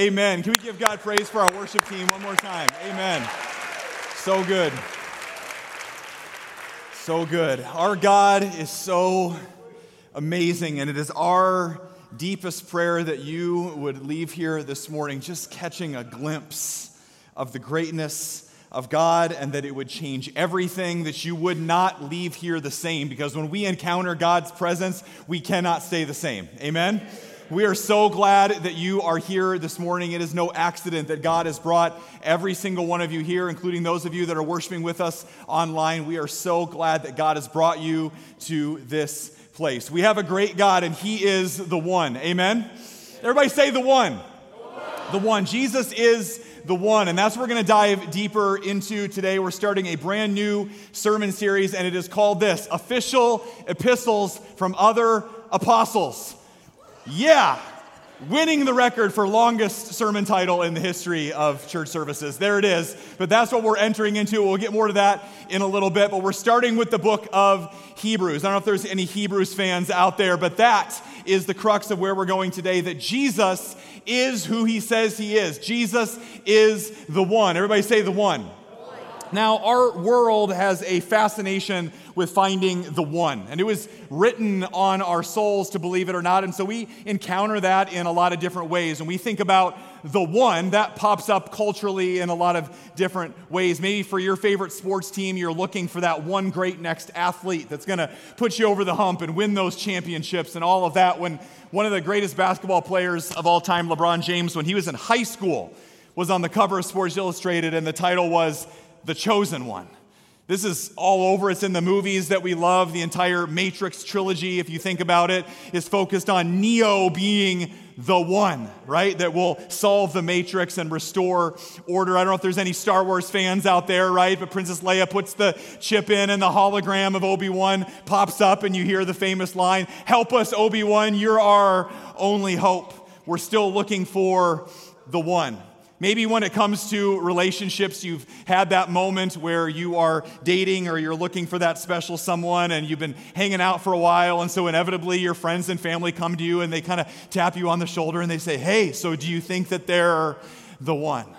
Amen. Can we give God praise for our worship team one more time? Amen. So good. So good. Our God is so amazing, and it is our deepest prayer that you would leave here this morning just catching a glimpse of the greatness of God and that it would change everything, that you would not leave here the same, because when we encounter God's presence, we cannot stay the same. Amen? We are so glad that you are here this morning. It is no accident that God has brought every single one of you here, including those of you that are worshiping with us online. We are so glad that God has brought you to this place. We have a great God, and He is the one. Amen? Everybody say the one. The one. Jesus is the one. And that's what we're going to dive deeper into today. We're starting a brand new sermon series, and it is called this Official Epistles from Other Apostles. Yeah, winning the record for longest sermon title in the history of church services. There it is. But that's what we're entering into. We'll get more to that in a little bit. But we're starting with the book of Hebrews. I don't know if there's any Hebrews fans out there, but that is the crux of where we're going today that Jesus is who he says he is. Jesus is the one. Everybody say the one. Now, our world has a fascination with finding the one, and it was written on our souls to believe it or not. And so we encounter that in a lot of different ways. And we think about the one that pops up culturally in a lot of different ways. Maybe for your favorite sports team, you're looking for that one great next athlete that's going to put you over the hump and win those championships and all of that. When one of the greatest basketball players of all time, LeBron James, when he was in high school, was on the cover of Sports Illustrated, and the title was the chosen one. This is all over. It's in the movies that we love. The entire Matrix trilogy, if you think about it, is focused on Neo being the one, right? That will solve the Matrix and restore order. I don't know if there's any Star Wars fans out there, right? But Princess Leia puts the chip in and the hologram of Obi Wan pops up, and you hear the famous line Help us, Obi Wan, you're our only hope. We're still looking for the one. Maybe when it comes to relationships, you've had that moment where you are dating or you're looking for that special someone and you've been hanging out for a while. And so inevitably, your friends and family come to you and they kind of tap you on the shoulder and they say, Hey, so do you think that they're the one?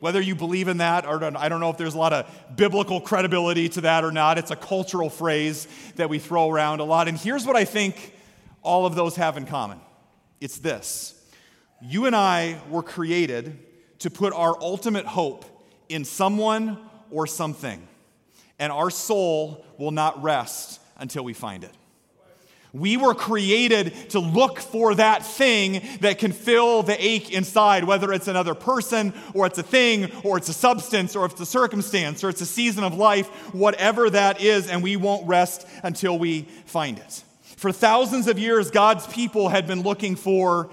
Whether you believe in that or I don't know if there's a lot of biblical credibility to that or not, it's a cultural phrase that we throw around a lot. And here's what I think all of those have in common it's this you and I were created to put our ultimate hope in someone or something. And our soul will not rest until we find it. We were created to look for that thing that can fill the ache inside, whether it's another person, or it's a thing, or it's a substance, or it's a circumstance, or it's a season of life, whatever that is, and we won't rest until we find it. For thousands of years, God's people had been looking for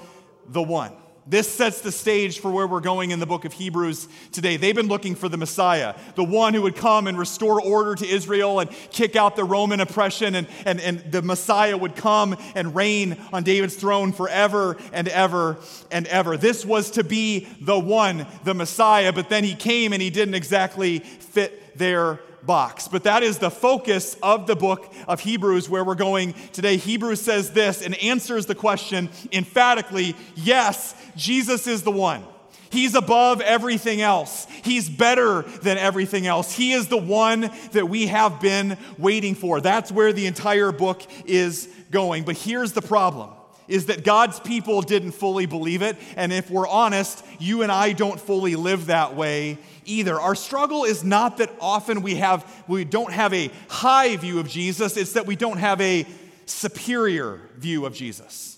the one. This sets the stage for where we're going in the book of Hebrews today. They've been looking for the Messiah, the one who would come and restore order to Israel and kick out the Roman oppression, and, and, and the Messiah would come and reign on David's throne forever and ever and ever. This was to be the one, the Messiah, but then he came and he didn't exactly fit their box. But that is the focus of the book of Hebrews where we're going today. Hebrews says this and answers the question emphatically yes, Jesus is the one. He's above everything else. He's better than everything else. He is the one that we have been waiting for. That's where the entire book is going. But here's the problem is that God's people didn't fully believe it, and if we're honest, you and I don't fully live that way either. Our struggle is not that often we have we don't have a high view of Jesus, it's that we don't have a superior view of Jesus.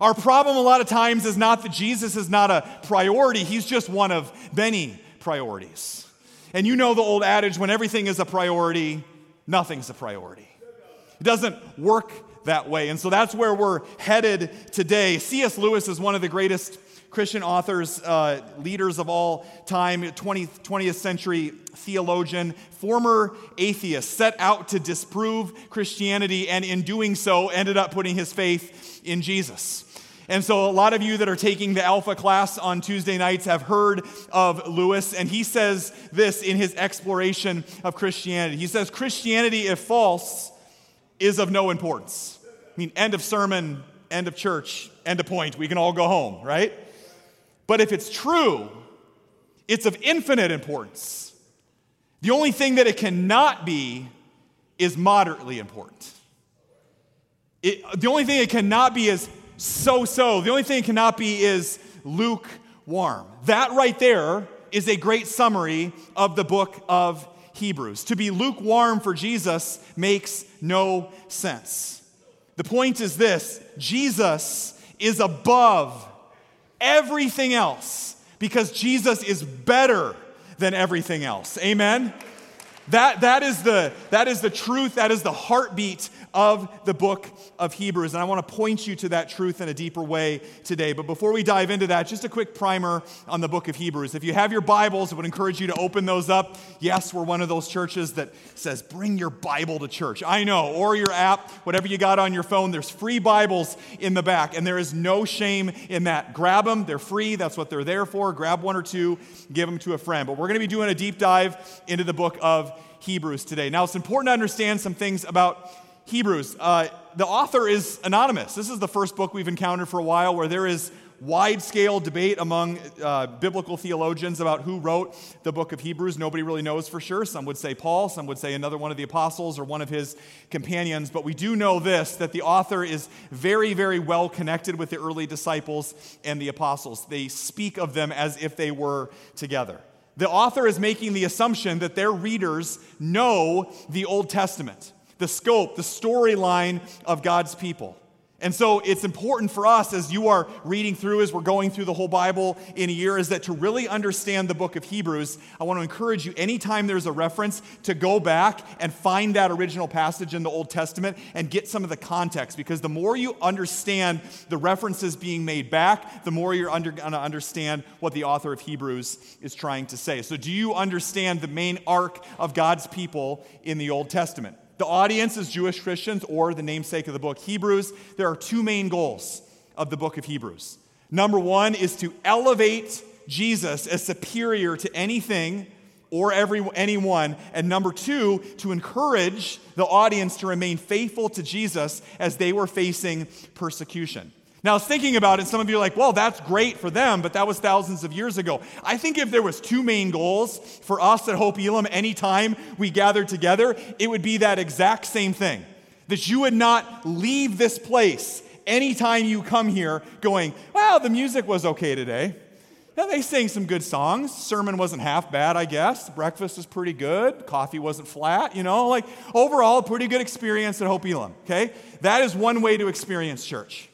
Our problem a lot of times is not that Jesus is not a priority, he's just one of many priorities. And you know the old adage when everything is a priority, nothing's a priority. It doesn't work that way. And so that's where we're headed today. C.S. Lewis is one of the greatest Christian authors, uh, leaders of all time, 20th, 20th century theologian, former atheist, set out to disprove Christianity, and in doing so, ended up putting his faith in Jesus. And so, a lot of you that are taking the Alpha class on Tuesday nights have heard of Lewis, and he says this in his exploration of Christianity. He says, Christianity, if false, is of no importance. I mean, end of sermon, end of church, end of point. We can all go home, right? But if it's true, it's of infinite importance. The only thing that it cannot be is moderately important. It, the only thing it cannot be is so so. The only thing it cannot be is lukewarm. That right there is a great summary of the book of Hebrews. To be lukewarm for Jesus makes no sense. The point is this Jesus is above everything else because Jesus is better than everything else. Amen? That, that, is the, that is the truth, that is the heartbeat of the book of Hebrews. And I want to point you to that truth in a deeper way today. But before we dive into that, just a quick primer on the book of Hebrews. If you have your Bibles, I would encourage you to open those up. Yes, we're one of those churches that says, bring your Bible to church. I know, or your app, whatever you got on your phone, there's free Bibles in the back. And there is no shame in that. Grab them, they're free. That's what they're there for. Grab one or two, give them to a friend. But we're going to be doing a deep dive into the book of Hebrews today. Now, it's important to understand some things about Hebrews. Uh, the author is anonymous. This is the first book we've encountered for a while where there is wide scale debate among uh, biblical theologians about who wrote the book of Hebrews. Nobody really knows for sure. Some would say Paul, some would say another one of the apostles or one of his companions. But we do know this that the author is very, very well connected with the early disciples and the apostles. They speak of them as if they were together. The author is making the assumption that their readers know the Old Testament the scope, the storyline of God's people. And so it's important for us as you are reading through, as we're going through the whole Bible in a year, is that to really understand the book of Hebrews, I want to encourage you anytime there's a reference to go back and find that original passage in the Old Testament and get some of the context. Because the more you understand the references being made back, the more you're under, going to understand what the author of Hebrews is trying to say. So, do you understand the main arc of God's people in the Old Testament? The audience is Jewish Christians or the namesake of the book, Hebrews. There are two main goals of the book of Hebrews. Number one is to elevate Jesus as superior to anything or every, anyone. And number two, to encourage the audience to remain faithful to Jesus as they were facing persecution. Now, I was thinking about it, some of you are like, well, that's great for them, but that was thousands of years ago. I think if there was two main goals for us at Hope Elam anytime we gathered together, it would be that exact same thing. That you would not leave this place anytime you come here going, well, the music was okay today. Yeah, they sang some good songs. Sermon wasn't half bad, I guess. Breakfast was pretty good. Coffee wasn't flat, you know, like overall, pretty good experience at Hope Elam, okay? That is one way to experience church.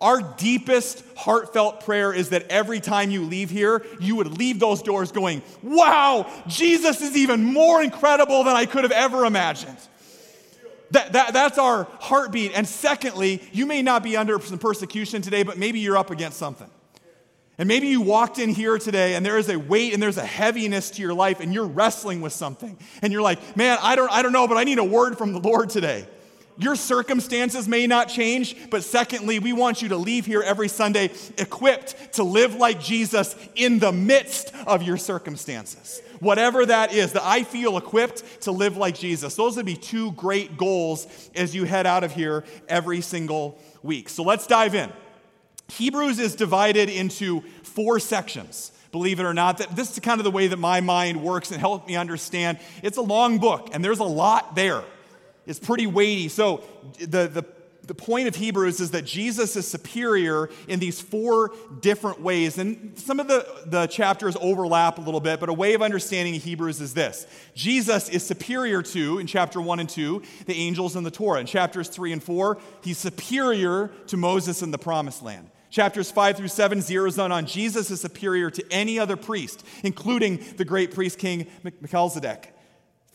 Our deepest heartfelt prayer is that every time you leave here, you would leave those doors going, Wow, Jesus is even more incredible than I could have ever imagined. That, that, that's our heartbeat. And secondly, you may not be under some persecution today, but maybe you're up against something. And maybe you walked in here today and there is a weight and there's a heaviness to your life and you're wrestling with something. And you're like, man, I don't, I don't know, but I need a word from the Lord today. Your circumstances may not change, but secondly, we want you to leave here every Sunday equipped to live like Jesus in the midst of your circumstances. Whatever that is, that I feel equipped to live like Jesus. Those would be two great goals as you head out of here every single week. So let's dive in. Hebrews is divided into four sections believe it or not. That this is kind of the way that my mind works and helps me understand. It's a long book, and there's a lot there is pretty weighty. So the, the, the point of Hebrews is that Jesus is superior in these four different ways. And some of the, the chapters overlap a little bit, but a way of understanding Hebrews is this Jesus is superior to, in chapter 1 and 2, the angels and the Torah. In chapters 3 and 4, he's superior to Moses and the promised land. Chapters 5 through 7 zeroes in on Jesus is superior to any other priest, including the great priest king Melchizedek.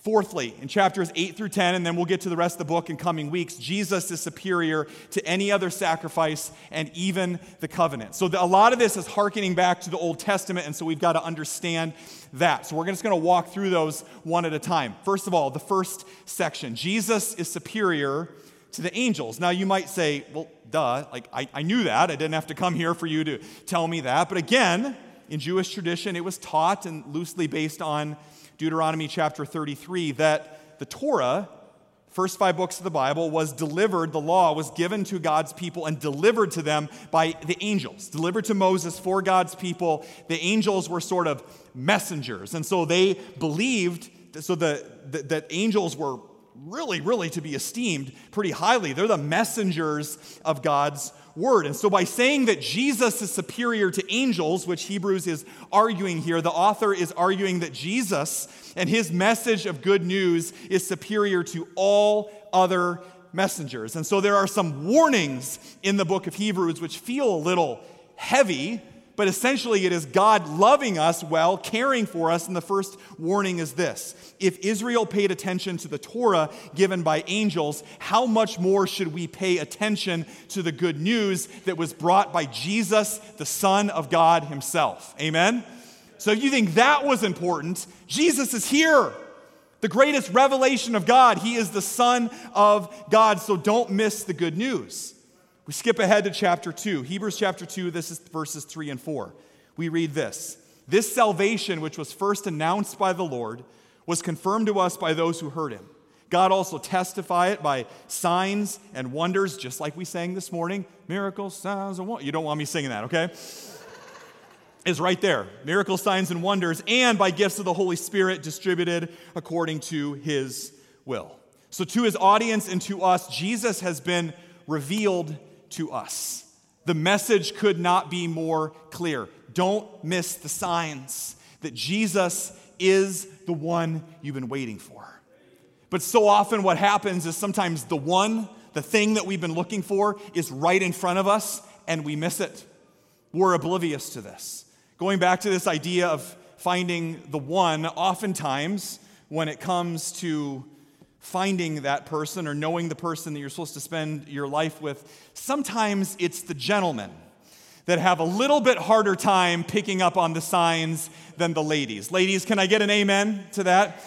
Fourthly, in chapters 8 through 10, and then we'll get to the rest of the book in coming weeks, Jesus is superior to any other sacrifice and even the covenant. So, the, a lot of this is hearkening back to the Old Testament, and so we've got to understand that. So, we're just going to walk through those one at a time. First of all, the first section Jesus is superior to the angels. Now, you might say, well, duh, like I, I knew that. I didn't have to come here for you to tell me that. But again, in Jewish tradition, it was taught and loosely based on Deuteronomy chapter 33 that the Torah, first five books of the Bible, was delivered, the law was given to God's people and delivered to them by the angels, delivered to Moses for God's people. The angels were sort of messengers. And so they believed, so the, the, that angels were really, really to be esteemed pretty highly. They're the messengers of God's word. And so, by saying that Jesus is superior to angels, which Hebrews is arguing here, the author is arguing that Jesus and his message of good news is superior to all other messengers. And so, there are some warnings in the book of Hebrews which feel a little heavy but essentially, it is God loving us well, caring for us. And the first warning is this If Israel paid attention to the Torah given by angels, how much more should we pay attention to the good news that was brought by Jesus, the Son of God Himself? Amen? So if you think that was important, Jesus is here. The greatest revelation of God. He is the Son of God. So don't miss the good news. We skip ahead to chapter 2. Hebrews chapter 2, this is verses 3 and 4. We read this This salvation, which was first announced by the Lord, was confirmed to us by those who heard him. God also testified it by signs and wonders, just like we sang this morning. Miracles, signs, and wonders. You don't want me singing that, okay? is right there. Miracles, signs, and wonders, and by gifts of the Holy Spirit distributed according to his will. So, to his audience and to us, Jesus has been revealed to us. The message could not be more clear. Don't miss the signs that Jesus is the one you've been waiting for. But so often, what happens is sometimes the one, the thing that we've been looking for, is right in front of us and we miss it. We're oblivious to this. Going back to this idea of finding the one, oftentimes when it comes to finding that person or knowing the person that you're supposed to spend your life with, sometimes it's the gentlemen that have a little bit harder time picking up on the signs than the ladies. Ladies, can I get an amen to that?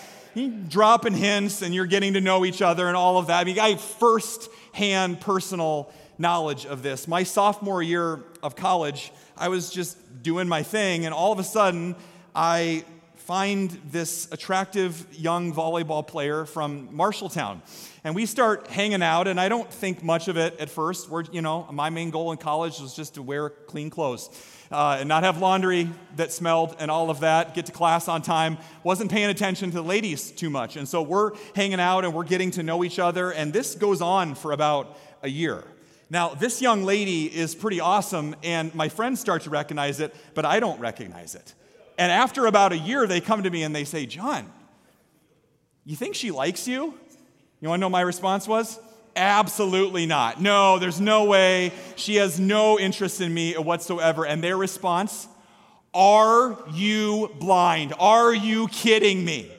Dropping hints and you're getting to know each other and all of that. I mean, I have first hand personal knowledge of this. My sophomore year of college, I was just doing my thing, and all of a sudden, I find this attractive young volleyball player from Marshalltown. And we start hanging out, and I don't think much of it at first. We're, you know, my main goal in college was just to wear clean clothes uh, and not have laundry that smelled and all of that, get to class on time. Wasn't paying attention to the ladies too much. And so we're hanging out and we're getting to know each other, and this goes on for about a year. Now, this young lady is pretty awesome, and my friends start to recognize it, but I don't recognize it. And after about a year, they come to me and they say, John, you think she likes you? You want to know my response was? Absolutely not. No, there's no way. She has no interest in me whatsoever. And their response, Are you blind? Are you kidding me?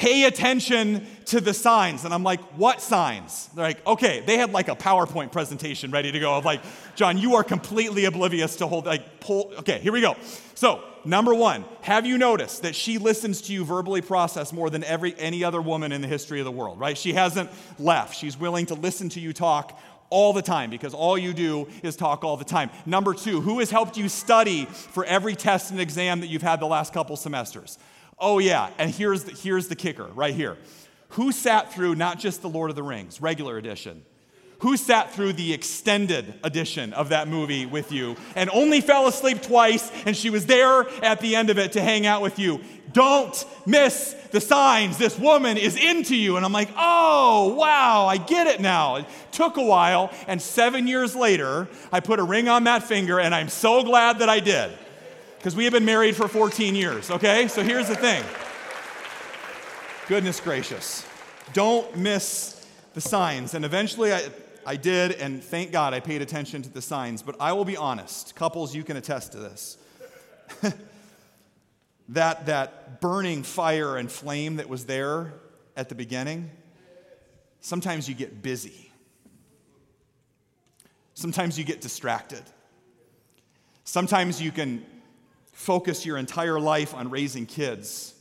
Pay attention to the signs. And I'm like, What signs? They're like, Okay, they had like a PowerPoint presentation ready to go of like, John, you are completely oblivious to hold, like, pull. Okay, here we go. So, number one, have you noticed that she listens to you verbally process more than every, any other woman in the history of the world, right? She hasn't left. She's willing to listen to you talk all the time because all you do is talk all the time. Number two, who has helped you study for every test and exam that you've had the last couple semesters? Oh, yeah, and here's the, here's the kicker right here. Who sat through not just the Lord of the Rings, regular edition, who sat through the extended edition of that movie with you and only fell asleep twice and she was there at the end of it to hang out with you? Don't miss the signs. This woman is into you. And I'm like, oh, wow, I get it now. It took a while. And seven years later, I put a ring on that finger and I'm so glad that I did because we have been married for 14 years, okay? So here's the thing. Goodness gracious. Don't miss the signs. And eventually, I, I did, and thank God I paid attention to the signs. But I will be honest, couples, you can attest to this. that, that burning fire and flame that was there at the beginning, sometimes you get busy. Sometimes you get distracted. Sometimes you can focus your entire life on raising kids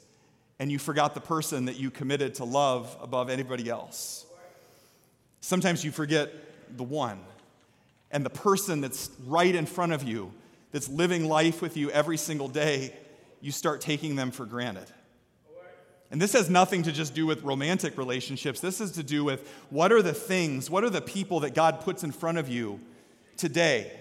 and you forgot the person that you committed to love above anybody else. Sometimes you forget the one and the person that's right in front of you, that's living life with you every single day, you start taking them for granted. And this has nothing to just do with romantic relationships. This is to do with what are the things, what are the people that God puts in front of you today?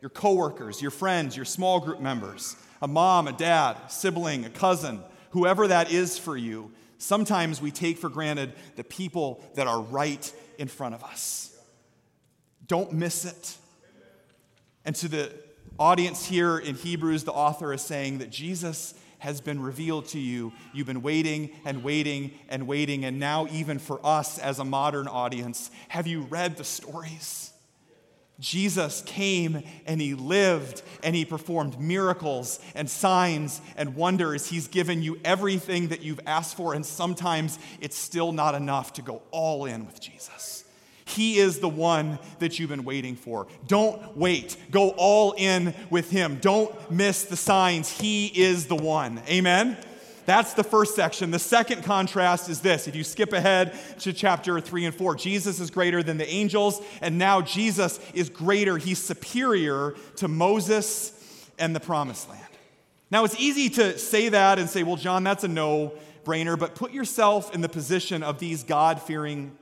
Your coworkers, your friends, your small group members, a mom, a dad, sibling, a cousin, whoever that is for you. Sometimes we take for granted the people that are right in front of us. Don't miss it. And to the audience here in Hebrews, the author is saying that Jesus has been revealed to you. You've been waiting and waiting and waiting. And now, even for us as a modern audience, have you read the stories? Jesus came and he lived and he performed miracles and signs and wonders. He's given you everything that you've asked for, and sometimes it's still not enough to go all in with Jesus. He is the one that you've been waiting for. Don't wait. Go all in with Him. Don't miss the signs. He is the one. Amen? That's the first section. The second contrast is this. If you skip ahead to chapter 3 and 4, Jesus is greater than the angels, and now Jesus is greater. He's superior to Moses and the promised land. Now, it's easy to say that and say, well, John, that's a no brainer, but put yourself in the position of these God fearing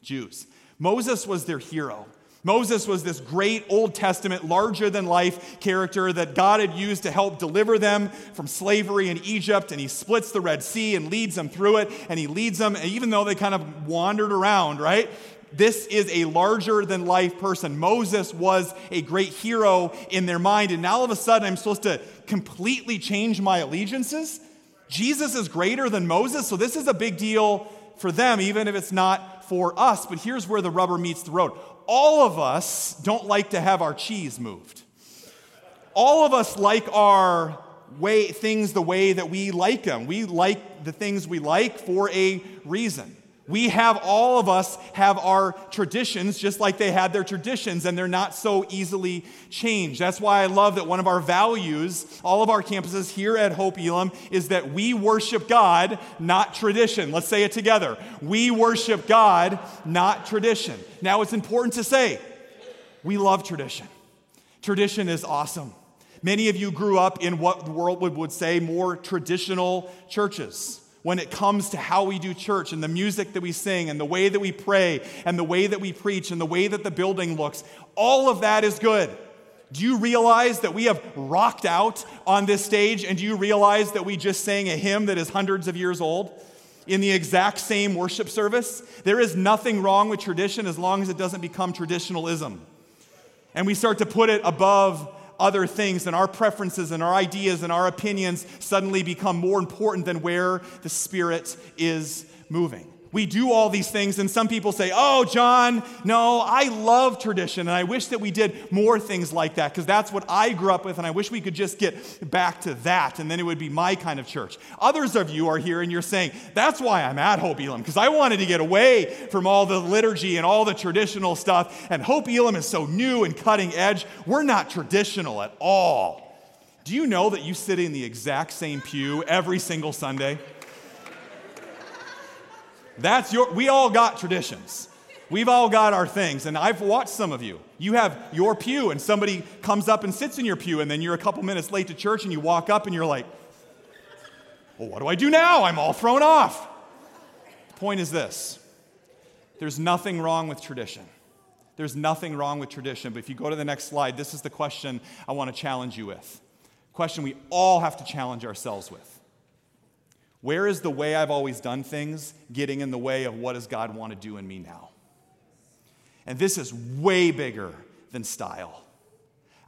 Jews. Moses was their hero. Moses was this great Old Testament, larger than life character that God had used to help deliver them from slavery in Egypt. And he splits the Red Sea and leads them through it. And he leads them, even though they kind of wandered around, right? This is a larger than life person. Moses was a great hero in their mind. And now all of a sudden, I'm supposed to completely change my allegiances? Jesus is greater than Moses. So this is a big deal for them, even if it's not for us, but here's where the rubber meets the road. All of us don't like to have our cheese moved. All of us like our way things the way that we like them. We like the things we like for a reason. We have, all of us have our traditions just like they had their traditions, and they're not so easily changed. That's why I love that one of our values, all of our campuses here at Hope Elam, is that we worship God, not tradition. Let's say it together. We worship God, not tradition. Now, it's important to say, we love tradition. Tradition is awesome. Many of you grew up in what the world would say more traditional churches when it comes to how we do church and the music that we sing and the way that we pray and the way that we preach and the way that the building looks. All of that is good. Do you realize that we have rocked out on this stage? And do you realize that we just sang a hymn that is hundreds of years old in the exact same worship service? There is nothing wrong with tradition as long as it doesn't become traditionalism. And we start to put it above other things, and our preferences and our ideas and our opinions suddenly become more important than where the Spirit is moving. We do all these things, and some people say, Oh, John, no, I love tradition, and I wish that we did more things like that because that's what I grew up with, and I wish we could just get back to that, and then it would be my kind of church. Others of you are here and you're saying, That's why I'm at Hope Elam, because I wanted to get away from all the liturgy and all the traditional stuff, and Hope Elam is so new and cutting edge. We're not traditional at all. Do you know that you sit in the exact same pew every single Sunday? That's your, we all got traditions. We've all got our things. And I've watched some of you. You have your pew, and somebody comes up and sits in your pew, and then you're a couple minutes late to church, and you walk up and you're like, well, what do I do now? I'm all thrown off. The point is this there's nothing wrong with tradition. There's nothing wrong with tradition. But if you go to the next slide, this is the question I want to challenge you with. Question we all have to challenge ourselves with. Where is the way I've always done things getting in the way of what does God want to do in me now? And this is way bigger than style.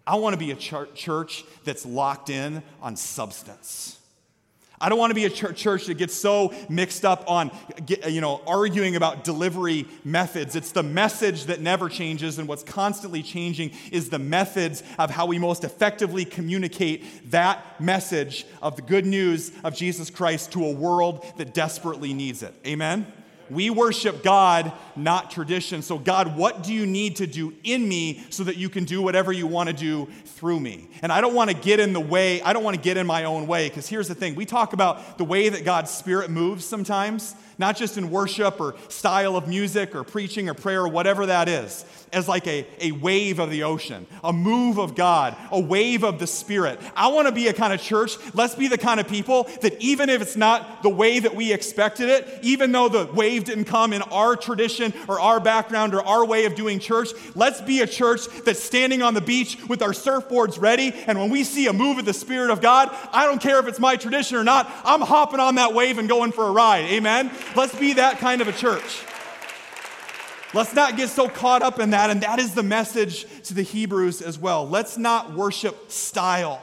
I want to be a church that's locked in on substance. I don't want to be a church that gets so mixed up on you know, arguing about delivery methods. It's the message that never changes, and what's constantly changing is the methods of how we most effectively communicate that message of the good news of Jesus Christ to a world that desperately needs it. Amen? We worship God, not tradition. So, God, what do you need to do in me so that you can do whatever you want to do through me? And I don't want to get in the way, I don't want to get in my own way, because here's the thing we talk about the way that God's Spirit moves sometimes not just in worship or style of music or preaching or prayer or whatever that is, as like a, a wave of the ocean, a move of God, a wave of the Spirit. I want to be a kind of church, let's be the kind of people that even if it's not the way that we expected it, even though the wave didn't come in our tradition or our background or our way of doing church, let's be a church that's standing on the beach with our surfboards ready. And when we see a move of the Spirit of God, I don't care if it's my tradition or not, I'm hopping on that wave and going for a ride. Amen? Let's be that kind of a church. Let's not get so caught up in that, and that is the message to the Hebrews as well. Let's not worship style.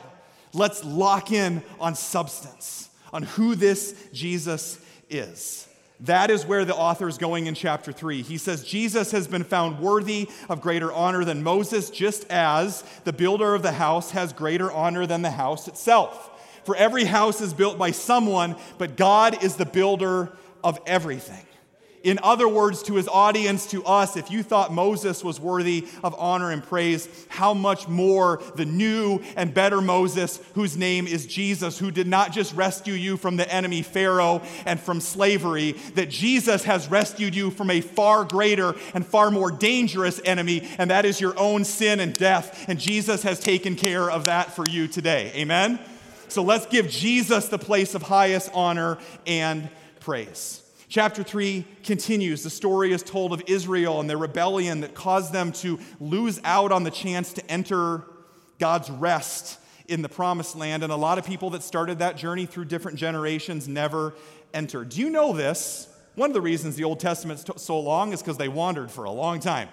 Let's lock in on substance, on who this Jesus is. That is where the author is going in chapter 3. He says, Jesus has been found worthy of greater honor than Moses, just as the builder of the house has greater honor than the house itself. For every house is built by someone, but God is the builder of everything. In other words, to his audience, to us, if you thought Moses was worthy of honor and praise, how much more the new and better Moses, whose name is Jesus, who did not just rescue you from the enemy Pharaoh and from slavery, that Jesus has rescued you from a far greater and far more dangerous enemy, and that is your own sin and death. And Jesus has taken care of that for you today. Amen? So let's give Jesus the place of highest honor and praise. Chapter 3 continues. The story is told of Israel and their rebellion that caused them to lose out on the chance to enter God's rest in the promised land. And a lot of people that started that journey through different generations never entered. Do you know this? One of the reasons the Old Testament's so long is because they wandered for a long time.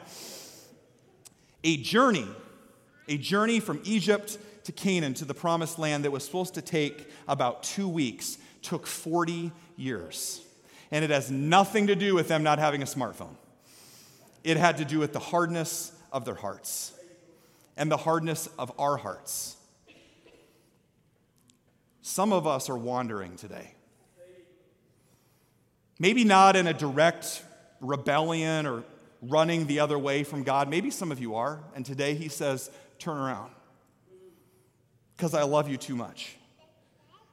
A journey, a journey from Egypt to Canaan to the promised land that was supposed to take about two weeks took 40 years. And it has nothing to do with them not having a smartphone. It had to do with the hardness of their hearts and the hardness of our hearts. Some of us are wandering today. Maybe not in a direct rebellion or running the other way from God. Maybe some of you are. And today he says, turn around because I love you too much.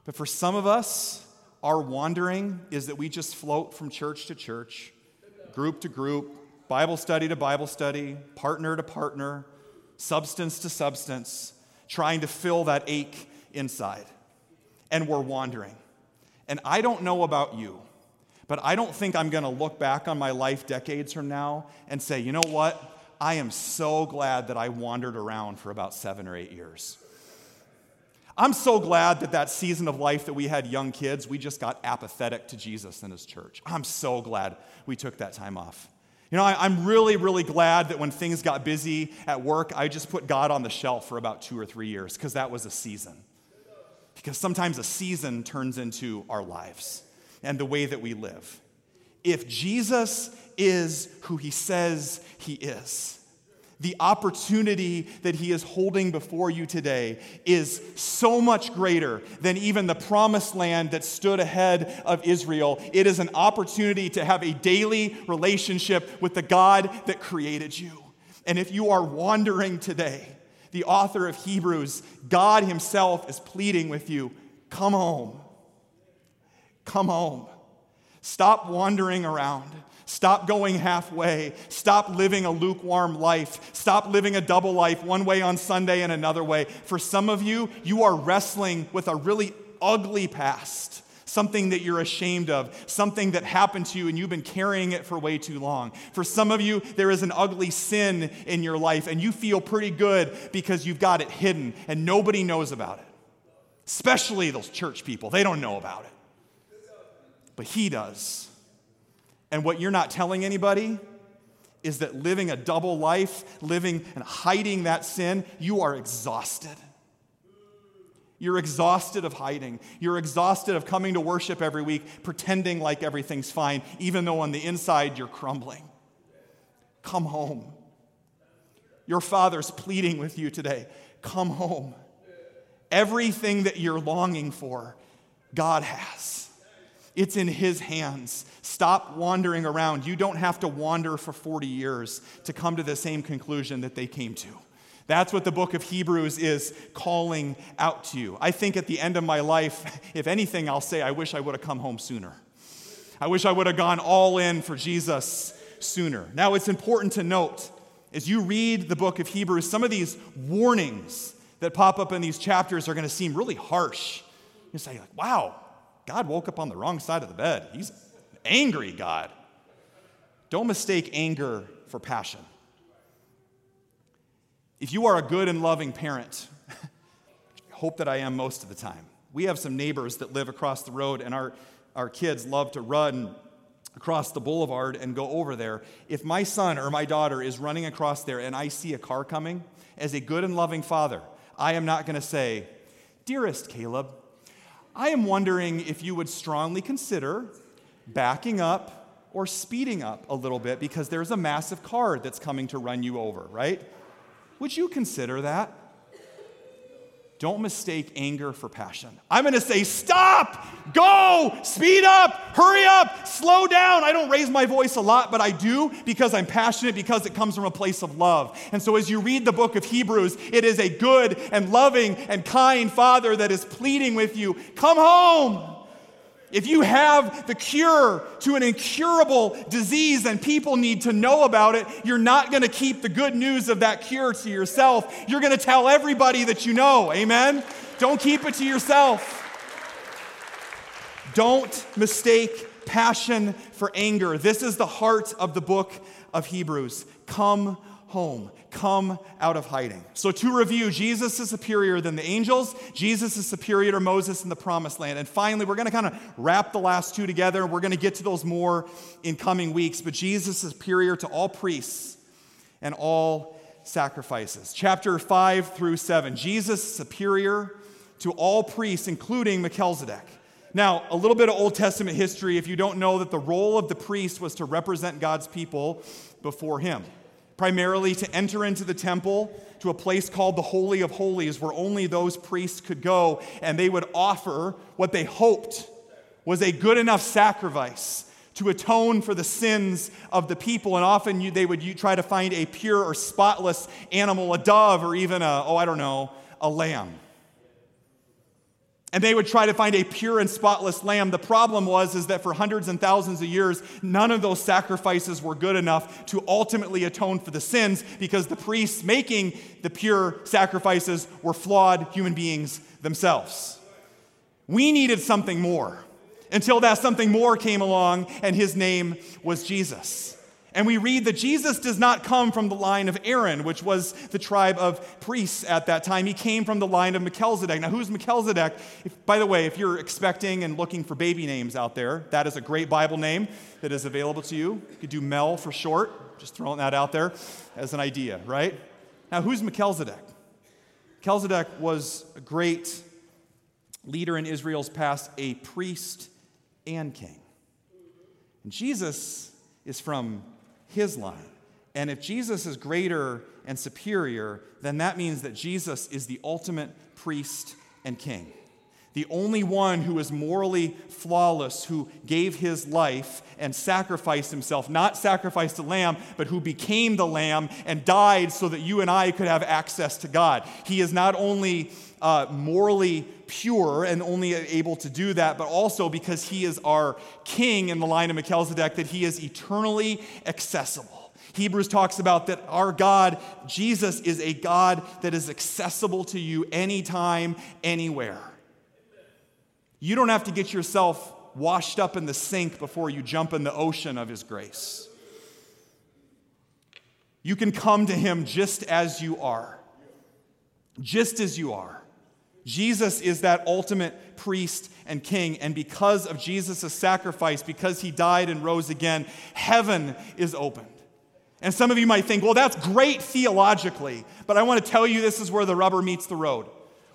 But for some of us, our wandering is that we just float from church to church, group to group, Bible study to Bible study, partner to partner, substance to substance, trying to fill that ache inside. And we're wandering. And I don't know about you, but I don't think I'm going to look back on my life decades from now and say, you know what? I am so glad that I wandered around for about seven or eight years. I'm so glad that that season of life that we had young kids, we just got apathetic to Jesus and his church. I'm so glad we took that time off. You know, I, am really, really glad that when things got busy at work, I just put God on the shelf for about two or three years because that was a season. Because sometimes a season turns into our lives and the way that we live. If Jesus is who he says he is, the opportunity that he is holding before you today is so much greater than even the promised land that stood ahead of Israel. It is an opportunity to have a daily relationship with the God that created you. And if you are wandering today, the author of Hebrews, God Himself is pleading with you come home. Come home. Stop wandering around. Stop going halfway. Stop living a lukewarm life. Stop living a double life, one way on Sunday and another way. For some of you, you are wrestling with a really ugly past something that you're ashamed of, something that happened to you and you've been carrying it for way too long. For some of you, there is an ugly sin in your life and you feel pretty good because you've got it hidden and nobody knows about it. Especially those church people, they don't know about it. But He does. And what you're not telling anybody is that living a double life, living and hiding that sin, you are exhausted. You're exhausted of hiding. You're exhausted of coming to worship every week, pretending like everything's fine, even though on the inside you're crumbling. Come home. Your father's pleading with you today. Come home. Everything that you're longing for, God has. It's in His hands. Stop wandering around. You don't have to wander for 40 years to come to the same conclusion that they came to. That's what the book of Hebrews is calling out to you. I think at the end of my life, if anything, I'll say, I wish I would have come home sooner. I wish I would have gone all in for Jesus sooner. Now, it's important to note as you read the book of Hebrews, some of these warnings that pop up in these chapters are going to seem really harsh. You say, like, wow, God woke up on the wrong side of the bed. He's angry, God. Don't mistake anger for passion. If you are a good and loving parent, hope that I am most of the time. We have some neighbors that live across the road, and our, our kids love to run across the boulevard and go over there. If my son or my daughter is running across there and I see a car coming, as a good and loving father, I am not going to say, Dearest Caleb, I am wondering if you would strongly consider backing up or speeding up a little bit because there's a massive car that's coming to run you over, right? Would you consider that? Don't mistake anger for passion. I'm to say, stop, go, speed up, hurry up, slow down. I don't raise my voice a lot, but I do because I'm passionate, because it comes from a place of love. And so as you read the book of Hebrews, it is a good and loving and kind Father that is pleading with you come home. If you have the cure to an incurable disease and people need to know about it, you're not going to keep the good news of that cure to yourself. You're going to tell everybody that you know. Amen? Don't keep it to yourself. Don't mistake passion for anger. This is the heart of the book of Hebrews. Come home. Come out of hiding. So, to review, Jesus is superior than the angels. Jesus is superior to Moses in the promised land. And finally, we're going to kind of wrap the last two together. And we're going to get to those more in coming weeks. But Jesus is superior to all priests and all sacrifices. Chapter 5 through 7. Jesus superior to all priests, including Melchizedek. Now, a little bit of Old Testament history if you don't know that the role of the priest was to represent God's people before him primarily to enter into the temple to a place called the Holy of Holies, where only those priests could go, and they would offer what they hoped was a good enough sacrifice to atone for the sins of the people. And often you, they would you, try to find a pure or spotless animal, a dove, or even a, oh, I don't know, a lamb. And they would try to find a pure and spotless lamb. The problem was is that for hundreds and thousands of years, none of those sacrifices were good enough to ultimately atone for the sins because the priests making the pure sacrifices were flawed human beings themselves. We needed something more until that something more came along, and his name was Jesus. And we read that Jesus does not come from the line of Aaron, which was the tribe of priests at that time. He came from the line of Melchizedek. Now, who's Melchizedek? If, by the way, if you're expecting and looking for baby names out there, that is a great Bible name that is available to you. You could do Mel for short, just throwing that out there as an idea, right? Now, who's Melchizedek? Melchizedek was a great leader in Israel's past, a priest and king. And Jesus is from his line. And if Jesus is greater and superior, then that means that Jesus is the ultimate priest and king. The only one who is morally flawless, who gave his life and sacrificed himself, not sacrificed a lamb, but who became the lamb and died so that you and I could have access to God. He is not only uh, morally pure and only able to do that, but also because he is our king in the line of Melchizedek, that he is eternally accessible. Hebrews talks about that our God, Jesus, is a God that is accessible to you anytime, anywhere. You don't have to get yourself washed up in the sink before you jump in the ocean of his grace. You can come to him just as you are, just as you are. Jesus is that ultimate priest and king. And because of Jesus' sacrifice, because he died and rose again, heaven is opened. And some of you might think, well, that's great theologically, but I want to tell you this is where the rubber meets the road.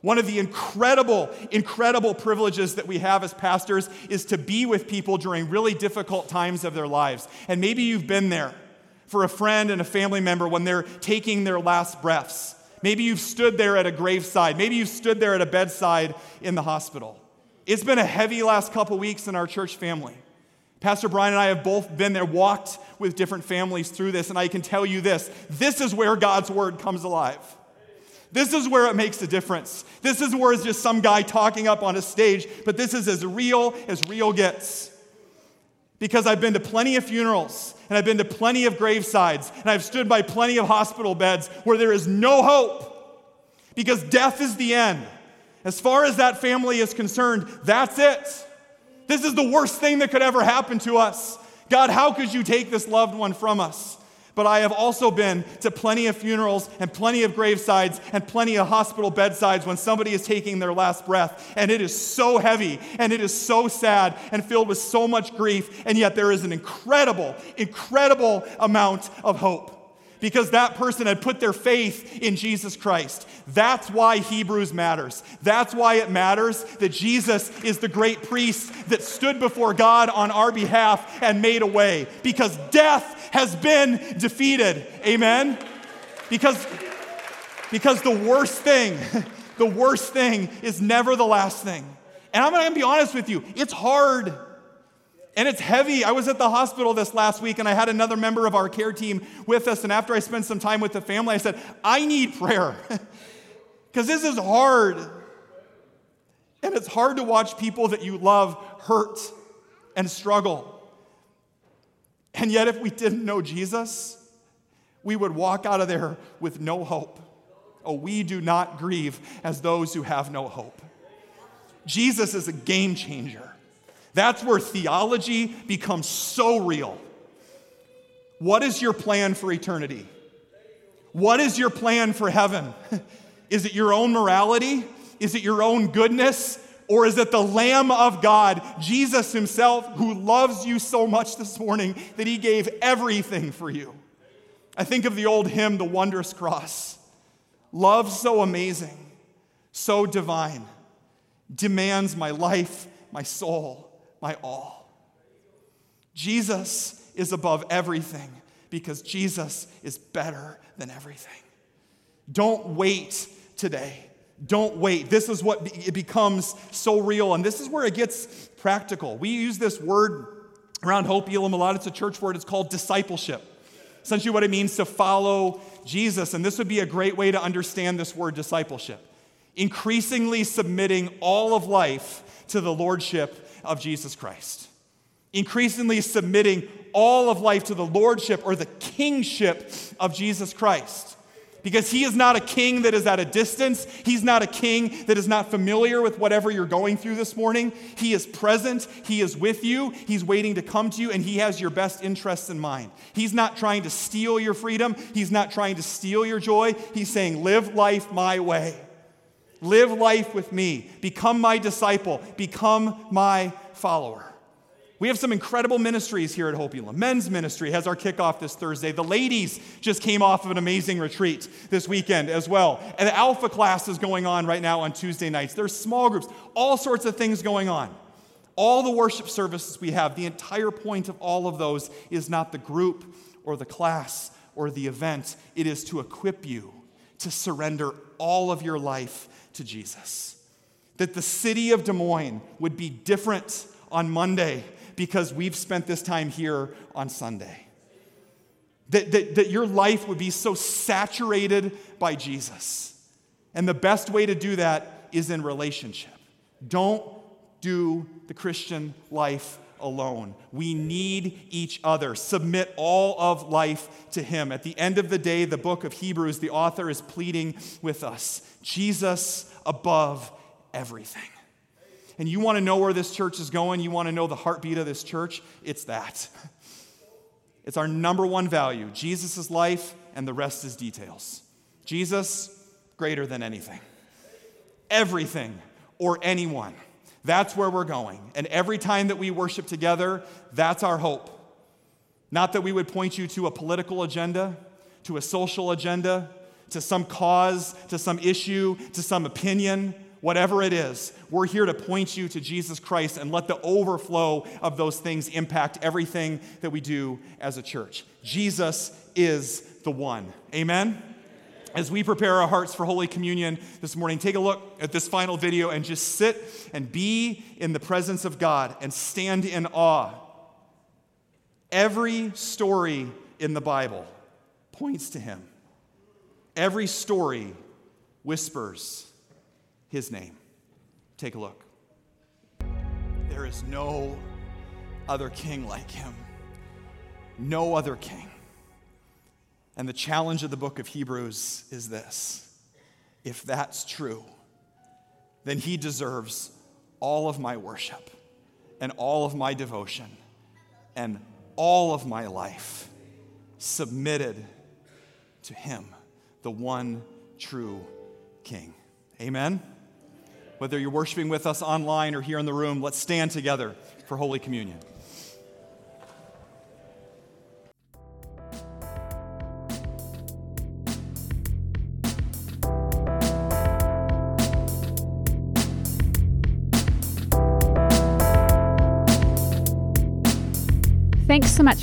One of the incredible, incredible privileges that we have as pastors is to be with people during really difficult times of their lives. And maybe you've been there for a friend and a family member when they're taking their last breaths. Maybe you've stood there at a graveside. Maybe you've stood there at a bedside in the hospital. It's been a heavy last couple weeks in our church family. Pastor Brian and I have both been there, walked with different families through this, and I can tell you this this is where God's word comes alive. This is where it makes a difference. This is where it's just some guy talking up on a stage, but this is as real as real gets. Because I've been to plenty of funerals, and I've been to plenty of gravesides, and I've stood by plenty of hospital beds where there is no hope. Because death is the end. As far as that family is concerned, that's it. This is the worst thing that could ever happen to us. God, how could you take this loved one from us? But I have also been to plenty of funerals and plenty of gravesides and plenty of hospital bedsides when somebody is taking their last breath. And it is so heavy and it is so sad and filled with so much grief. And yet there is an incredible, incredible amount of hope because that person had put their faith in Jesus Christ. That's why Hebrews matters. That's why it matters that Jesus is the great priest that stood before God on our behalf and made a way because death has been defeated. Amen? Because, because the worst thing, the worst thing is never the last thing. And I'm gonna be honest with you, it's hard. And it's heavy. I was at the hospital this last week and I had another member of our care team with us. And after I spent some time with the family, I said, I need prayer because this is hard. And it's hard to watch people that you love hurt and struggle. And yet, if we didn't know Jesus, we would walk out of there with no hope. Oh, we do not grieve as those who have no hope. Jesus is a game changer. That's where theology becomes so real. What is your plan for eternity? What is your plan for heaven? Is it your own morality? Is it your own goodness? Or is it the Lamb of God, Jesus Himself, who loves you so much this morning that He gave everything for you? I think of the old hymn, The Wondrous Cross. Love so amazing, so divine, demands my life, my soul, my all. Jesus is above everything because Jesus is better than everything. Don't wait today. Don't wait. This is what it becomes so real, and this is where it gets practical. We use this word around Hope Elam a lot. It's a church word, it's called discipleship. Essentially, what it means to follow Jesus. And this would be a great way to understand this word discipleship. Increasingly submitting all of life to the lordship of Jesus Christ. Increasingly submitting all of life to the lordship or the kingship of Jesus Christ. Because he is not a king that is at a distance. He's not a king that is not familiar with whatever you're going through this morning. He is present. He is with you. He's waiting to come to you, and he has your best interests in mind. He's not trying to steal your freedom. He's not trying to steal your joy. He's saying, Live life my way. Live life with me. Become my disciple. Become my follower. We have some incredible ministries here at Hope Elam. Men's ministry has our kickoff this Thursday. The ladies just came off of an amazing retreat this weekend as well. And the Alpha class is going on right now on Tuesday nights. There's small groups, all sorts of things going on. All the worship services we have, the entire point of all of those is not the group or the class or the event, it is to equip you to surrender all of your life to Jesus that the city of Des Moines would be different on Monday because we've spent this time here on Sunday. That, that, that your life would be so saturated by Jesus. And the best way to do that is in relationship. Don't do the Christian life alone. We need each other. Submit all of life to Him. At the end of the day, the book of Hebrews, the author is pleading with us Jesus above everything. And you want to know where this church is going? You want to know the heartbeat of this church? It's that. It's our number one value Jesus' is life, and the rest is details. Jesus, greater than anything, everything, or anyone. That's where we're going. And every time that we worship together, that's our hope. Not that we would point you to a political agenda, to a social agenda, to some cause, to some issue, to some opinion, whatever it is, we're here to point you to Jesus Christ and let the overflow of those things impact everything that we do as a church. Jesus is the one. Amen? As we prepare our hearts for Holy Communion this morning, take a look at this final video and just sit and be in the presence of God and stand in awe. Every story in the Bible points to Him, every story whispers His name. Take a look. There is no other king like Him, no other king. And the challenge of the book of Hebrews is this if that's true, then he deserves all of my worship and all of my devotion and all of my life submitted to him, the one true King. Amen? Whether you're worshiping with us online or here in the room, let's stand together for Holy Communion.